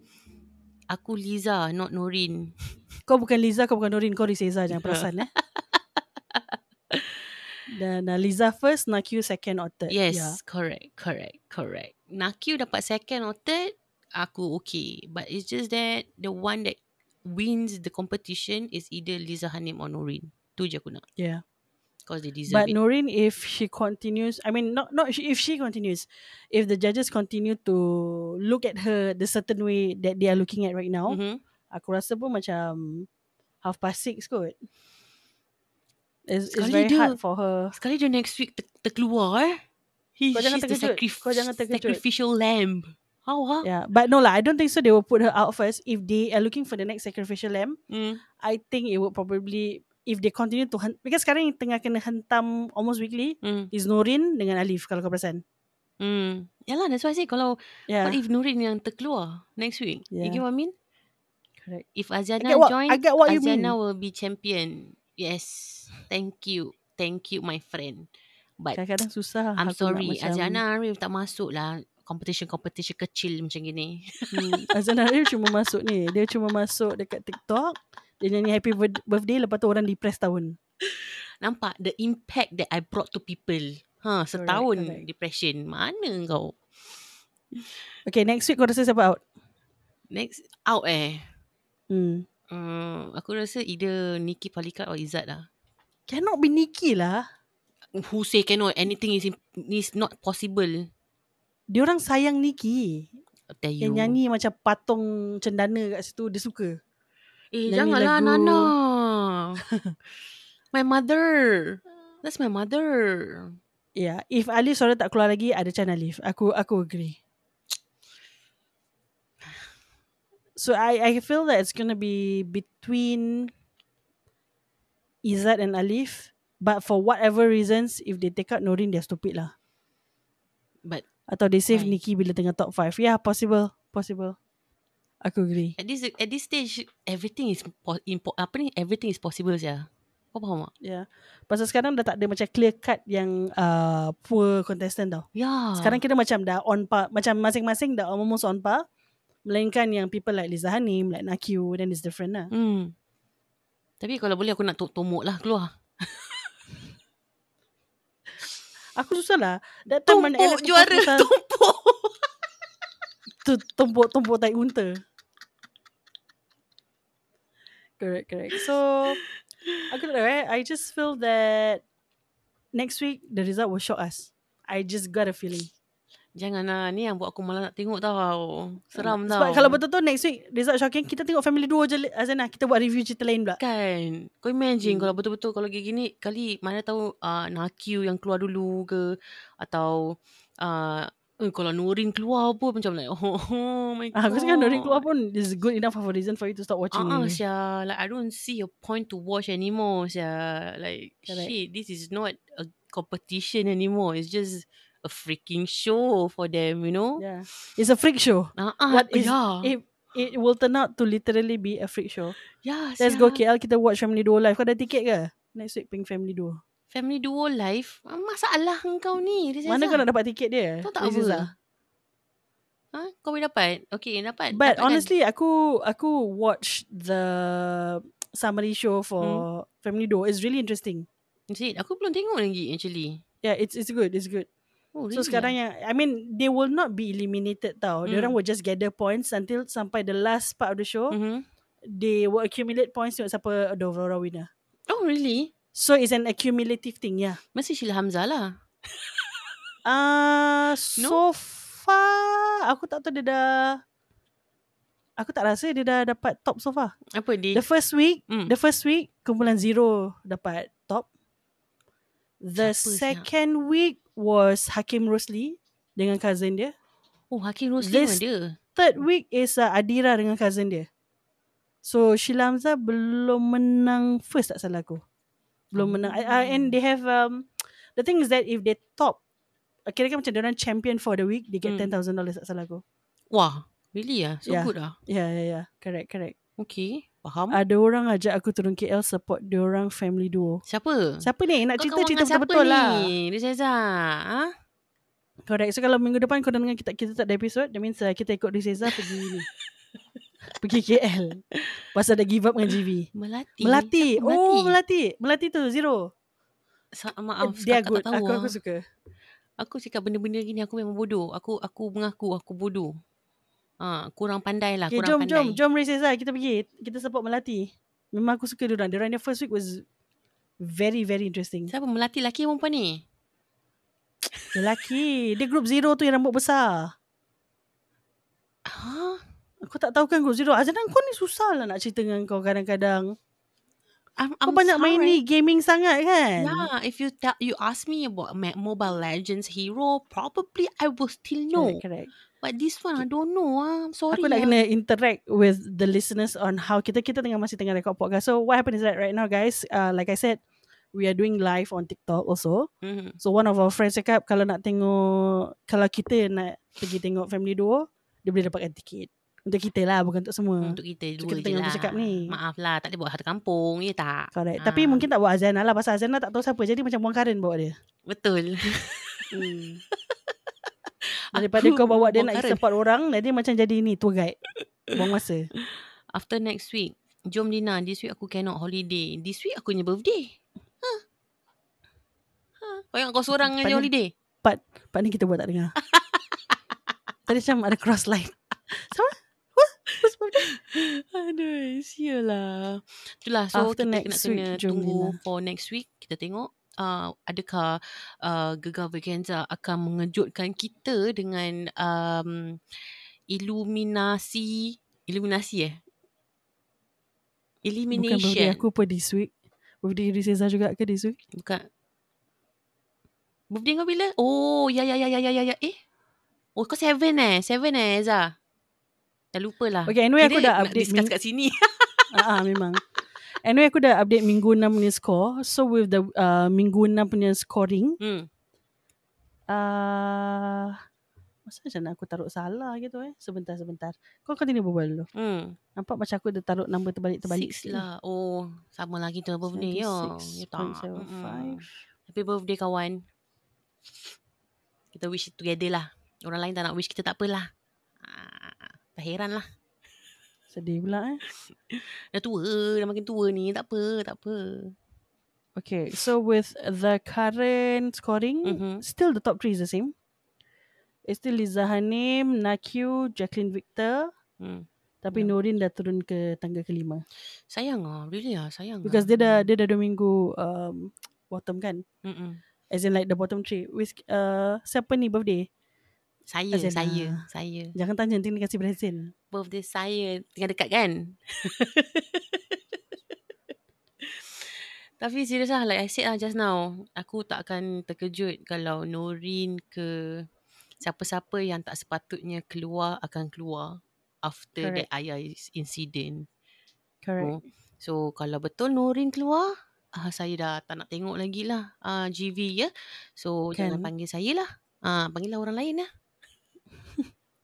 Aku Liza, not Norin. Kau bukan Liza, kau bukan Norin, kau Rizeza jangan perasan eh. Dan uh, Liza first, Nakyu second or third. Yes, Yeah. correct, correct, correct. Nakyu dapat second or third, aku okay. But it's just that the one that wins the competition is either Liza Hanim or Norin. Tu je aku nak. Yeah. Because they deserve But it. Noreen, if she continues, I mean, not not if she continues, if the judges continue to look at her the certain way that they are looking at right now, Mhm. aku rasa pun macam half past six kot. It's, it's very dia- hard for her. Sekali dia next week ter- terkeluar eh. He, Kau jangan she's the terkejut. sacrif- Kau jangan terkejut. sacrificial lamb. How ah? Yeah, but no lah. I don't think so. They will put her out first. If they are looking for the next sacrificial lamb, Mm. I think it would probably if they continue to hunt because sekarang yang tengah kena hentam almost weekly Mm. is Norin dengan Alif kalau kau perasan. Mm. Yalah, that's why I say kalau Yeah, what if Nurin yang terkeluar next week? You Yeah. get what I mean? correct. If I Aziana get what join, I get what you mean. Aziana will be champion. Yes. Thank you. Thank you, my friend. But Kadang-kadang susah. I'm sorry, Aziana Arif tak masuk lah competition-competition kecil macam gini. Hmm, Aziana Arif cuma masuk ni. Dia cuma masuk dekat TikTok. Dia nyanyi happy birth- birthday. Lepas tu orang depress tahun. Nampak the impact that I brought to people. Ha, setahun correct. depression. Mana kau? Okay, next week kau rasa siapa out? Next, out eh. Hmm. Uh, aku rasa either Nikki Palikat or Izzat lah. Cannot be Nikki lah. Who say cannot? Anything is, is not possible. Dia orang sayang Nikki. Yang nyanyi macam patung cendana kat situ. Dia suka. Eh, nyanyi janganlah lagu- Nana. my mother. That's my mother. Yeah, if Alif suara tak keluar lagi, ada Chan Alif. Aku aku agree. So I I feel that it's gonna be between Izzat and Alif. But for whatever reasons, if they take out Norin, they're stupid lah. But Atau they save? Nikki bila tengah top 5. Yeah, possible. Possible. Aku agree. at this at this stage, everything is po- impo- apa ni? Everything is possible saja. Kau faham tak? Yeah. Pasal sekarang dah tak ada macam clear cut yang uh, poor contestant tau. Ya. Sekarang kita macam dah on par. Macam masing-masing dah almost on par. Melainkan yang people like Liza Hanim, like Nakyu, then it's different lah. Hmm. Tapi kalau boleh aku nak to- tomok lah keluar. Aku susah lah. That time mana Tumpuk juara. Tumpuk. tu tumpuk-tumpuk tai unta. Correct, correct. So, aku tak tahu eh. I just feel that next week, the result will shock us. I just got a feeling. Janganlah. Ni yang buat aku malah nak tengok tau. Seram tau. Sebab kalau betul-betul next week, result shocking, kita tengok family duo je Azana. Kita buat review cerita lain pula. Kan Kau imagine Hmm. Kalau betul-betul Kalau kayak gini Kali mana tahu uh, Nakyu yang keluar dulu ke Atau uh, eh, Kalau Nurin keluar pun Macam like Oh, oh my god Ah, aku rasa kan Norin keluar pun is good enough of a reason for you to stop watching. Ah, uh anyway. Sia Like I don't see a point to watch anymore Sia Like Correct. Shit This is not A competition anymore It's just A freaking show For them You know Yeah. It's a freak show. uh, uh, What is yeah. it? It will turn out to literally be a freak show. yeah, Let's sia. go KL kita watch Family Duo live. Kau ada tiket ke? Next week Pink Family Duo. Family Duo live ah, Masalah engkau ni Rizal Mana kau nak dapat tiket dia? Tahu tak Aziza? apa? Ha? Kau boleh dapat? Okay, dapat. But dapat kan? honestly, aku aku watch the summary show for Hmm. Family Duo. It's really interesting. Is it? Aku belum tengok lagi actually. Yeah, it's it's good. It's good. Oh, So sekarang yang I mean they will not be eliminated tau. Hmm. Dia orang will just gather points until sampai the last part of the show. Mm-hmm. They will accumulate points tengok siapa the overall winner. Oh, really? So it's an accumulative thing, yeah. Mesti Sheila Hamzah lah. Ah, uh, so far aku tak tahu dia dah Aku tak rasa dia dah dapat top so far. Apa dia? The first week, Hmm. the first week kumpulan zero dapat top. The Siapa siap? second week was Hakim Rosli dengan cousin dia. Oh, Hakim Rosli This- ada. Third week is uh, Adira dengan cousin dia. So Sheila Hamzah belum menang first tak salah aku. Belum Oh. menang. Uh, and they have um the thing is that if they top kira-kira macam dia orang champion for the week, they get Hmm. $10,000 tak salah aku. Wah, really ah? So Yeah. good ah. Yeah, yeah, yeah. Correct, correct. Okay. Faham? Ada orang ajak aku turun KL support dia orang family duo. Siapa? Siapa ni nak cerita cerita siapa betul-betul lah. ni? Dia Reza. Ha? Correct. So kalau minggu depan kau dengar kita kita tak ada episod, that means uh, kita ikut Rizeza pergi ni. pergi KL. Pasal dah give up dengan GV. Melati. Melati. Oh, Melati. Melati tu zero. Sa- maaf, Dia kakak good. tak tahu. Aku aku ah. suka. Aku cakap benda-benda gini aku memang bodoh. Aku aku mengaku aku bodoh. Ha, kurang pandai lah, Okay, kurang jom jom pandai. jom Rizeza kita pergi. Kita support Melati. Memang aku suka dia orang. Dia orang first week was very very interesting. Siapa Melati laki perempuan ni? Lelaki. Dia group zero tu yang rambut besar. Ha? Aku tak tahu kan group zero. Azana kau ni susah lah nak cerita dengan kau kadang-kadang. I'm, Kau I'm banyak main sorry. ni gaming sangat kan? Yeah, if you tell you ask me about Mobile Legends hero, probably I will still know. Correct, correct. But this one I don't know. Ah, I'm sorry. Aku nak ah. kena interact with the listeners on how kita kita tengah masih tengah record podcast. So what happened is that right now guys, uh, like I said, we are doing live on TikTok also. Mhm. So one of our friends cakap kalau nak tengok kalau kita nak pergi tengok family duo, dia boleh dapatkan tiket. Untuk kita lah bukan untuk semua. Untuk kita dua kita je lah. bercakap ni. Maaf lah, tak boleh bawa satu kampung, ya tak? Correct. Ah. Tapi mungkin tak bawa Azana lah pasal Azana tak tahu siapa. Jadi macam buang karen bawa dia. Betul. Hmm. Daripada Aku kau bawa dia nak karen. support orang, dia macam jadi ni tour guide. Buang masa. After next week, jom Dina, this week aku cannot holiday. This week aku punya birthday. Ha. Ha. Kau ingat kau seorang Pandai- je holiday? Part ni kita buat tak dengar. Tadi macam ada cross line. Sama? Aduh, sialah. Itulah, so After kita next kena, kena tunggu for next week. Kita tengok uh, adakah uh, Gegar Vaganza akan mengejutkan kita dengan um, iluminasi, iluminasi eh? Bukan birthday aku apa this week. Birthday Rizeza juga ke this week? Bukan. Birthday kau bila? Oh, ya, ya, ya, ya, ya, ya, ya. Eh? Oh, kau seven eh? Seven eh, Zah? Dah lupa lah. Okay, anyway aku Kira dah nak update discuss ming- kat sini. Ah, ah, memang. Anyway aku dah update minggu 6 punya score. So with the uh, minggu 6 punya scoring, hmm. uh, masa macam nak aku taruh salah gitu eh. Sebentar, sebentar. Kau continue berbual dulu. Hmm. Nampak macam aku dah taruh number terbalik-terbalik. Six lah. Oh, sama lah kita birthday ya. Ya tak. 76.75. Mm-mm. Happy birthday kawan. Kita wish together lah. Orang lain tak nak wish kita tak apalah. Ah, tak heran lah. Sedih pula eh. Dah tua, dah makin tua ni. Tak apa, tak apa. Okay, so with the current scoring, Mhm. still the top three is the same. It's still Liza Hanim, Nakyu, Jacqueline Victor. Hmm. Tapi Ya. Norin dah turun ke tangga kelima. Sayang ah, really ah, sayang Because ah. dia dah dia dah dua minggu um, bottom kan. Mm-mm. As in like the bottom three. With, uh, siapa ni birthday? Saya, Azana. saya, saya. Jangan tanya nanti ni kasih present. Birthday saya tengah dekat kan? Tapi serius lah, like I said lah just now, aku tak akan terkejut kalau Norin ke siapa-siapa yang tak sepatutnya keluar akan keluar after Correct. that ayah incident. Correct. Oh, so kalau betul Norin keluar, ah, saya dah tak nak tengok lagi lah ah, GV ya. So Kan. jangan panggil saya lah. Ah, panggillah orang lain lah.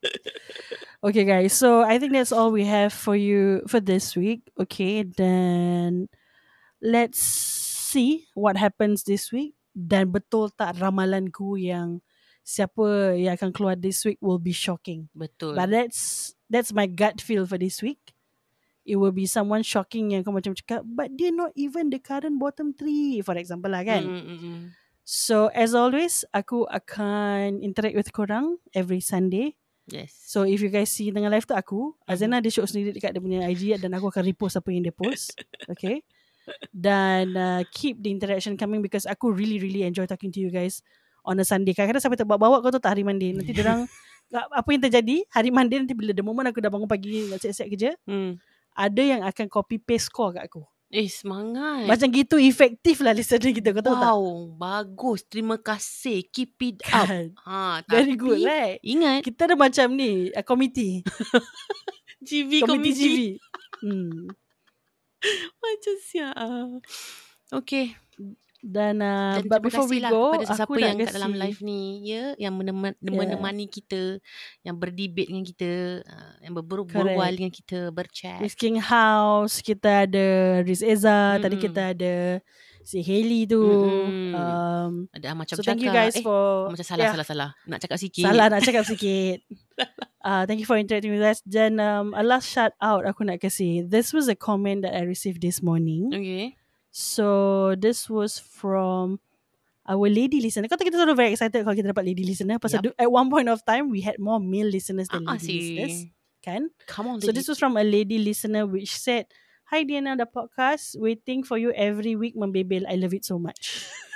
Okay guys, so I think that's all we have for you for this week. Okay, then let's see what happens this week. Dan betul tak ramalanku yang siapa yang akan keluar this week will be shocking. Betul. But that's that's my gut feel for this week. It will be someone shocking yang kau macam cakap, but they're not even the current bottom three, for example lah kan. Mm, mm, mm, mm. So as always, aku akan interact with korang every Sunday. Yes. So if you guys see tengah live tu aku. Azana dia show sendiri dekat dia punya IG dan aku akan repost apa yang dia post. Okay. Dan uh, keep the interaction coming because aku really really enjoy talking to you guys on a Sunday. Kadang-kadang sampai terbawa-bawa kau tu tak hari Monday. Nanti orang apa yang terjadi hari Monday nanti bila the moment aku dah bangun pagi nak siap-siap kerja, Hmm. ada yang akan copy paste score kat aku. Eh semangat. Macam gitu efektif lah listener kita kau tahu tak? wow, bagus. Terima kasih. Keep it up. Kan? Ha, Very good right? Ingat Kita dah macam ni, uh, committee. GV committee. GV. Hmm. Macam siap. Okay. Dan, uh, Dan but before we go, kepada sesiapa aku yang kat dalam live ni ya yang meneman, menemani kita, yang berdebate dengan kita, uh, yang berbual dengan kita, berchat. Risking House, kita ada Riz Eza, tadi Mm-mm. kita ada si Hailey tu. Mm-mm. Um, Ada macam so thank you guys eh, for macam salah yeah. salah salah. Nak cakap sikit. Salah nak cakap sikit. Uh, thank you for interacting with us. Dan um, a last shout out aku nak kasi. This was a comment that I received this morning. Okay. So this was from our lady listener. Kau tahu kita selalu very excited kalau kita dapat lady listener. Pasal du- at one point of time we had more male listeners than Ah, lady si. listeners. Kan? Come on. So this was from a lady listener which said, Hi Diana, the podcast. Waiting for you every week membebel. I love it so much.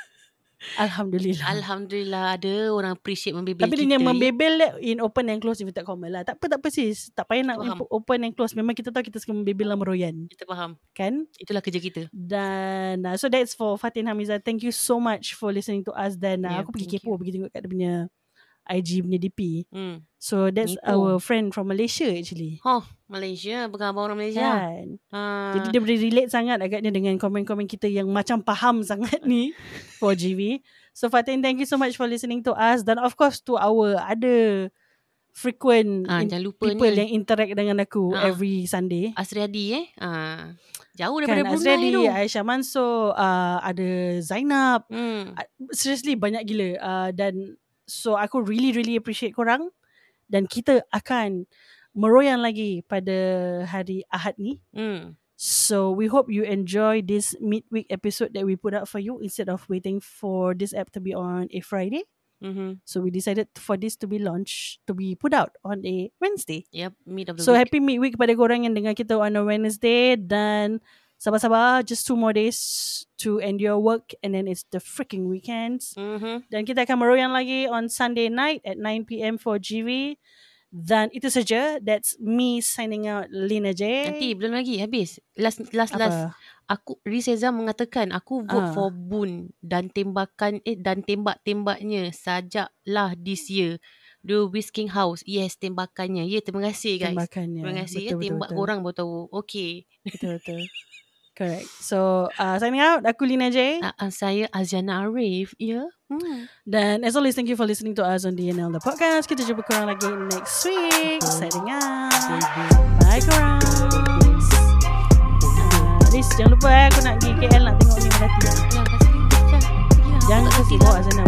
Alhamdulillah. Alhamdulillah ada orang appreciate membebel Tapi kita. dia membebel in open and close inverted comma lah. Tak apa, tak apa sis. Tak payah nak Faham. open and close. Memang kita tahu kita suka membebel dalam royan. Kita faham. Kan? Itulah kerja kita. Dan uh, so that's for Fatin Hamizah. Thank you so much for listening to us. Dan uh, Yeah, aku pergi kepo, you. pergi tengok kat dia punya IG punya DP. Hmm. So that's Nipo. our friend from Malaysia actually. Oh, Malaysia. Bukan abang orang Malaysia. Kan? Ah. Jadi dia boleh relate sangat agaknya dengan komen-komen kita yang macam faham sangat ni for GV. So Fatin, thank you so much for listening to us. Dan of course to our other frequent Ah, in- jangan lupa people ni. yang interact dengan aku Ah. every Sunday. Asri Adi eh. Ah. Jauh Kan daripada Brunei Azradi, tu. Aisyah Mansur, uh, ada Zainab. Hmm. Uh, Seriously banyak gila. Uh, dan so aku really really appreciate korang. Dan kita akan meroyan lagi pada hari Ahad ni. Hmm. So we hope you enjoy this midweek episode that we put out for you instead of waiting for this app to be on a Friday. Mm-hmm. So we decided for this to be launched to be put out on a Wednesday. Yep, mid of the So week. happy midweek kepada korang yang dengar kita on a Wednesday dan sabar-sabar just two more days to end your work and then it's the freaking weekends. Mm-hmm. Dan kita akan meroyan lagi on Sunday night at 9pm for GV. Dan itu saja. That's me signing out Lina J. Nanti belum lagi habis. Last last last Apa? aku Rizeza mengatakan aku vote for Boon dan tembakan eh dan tembak-tembaknya sajaklah this year. The Whisking House. Yes, tembakannya. Ya, terima kasih guys. Tembakannya. Terima kasih betul, ya betul, tembak betul. korang baru tahu. Okay. Betul betul. Correct. So uh, signing out. Aku Lina J. Uh, uh, saya Aziana Arif. Ya. Hmm. Dan as always, thank you for listening to us on DNL The Podcast. Kita jumpa korang lagi next week. Signing out. Bye korang. Uh, Riz, jangan lupa eh, aku nak pergi KL nak tengok ni Melati. Ya, pergilah. Jangan kasi bawa lah. sana.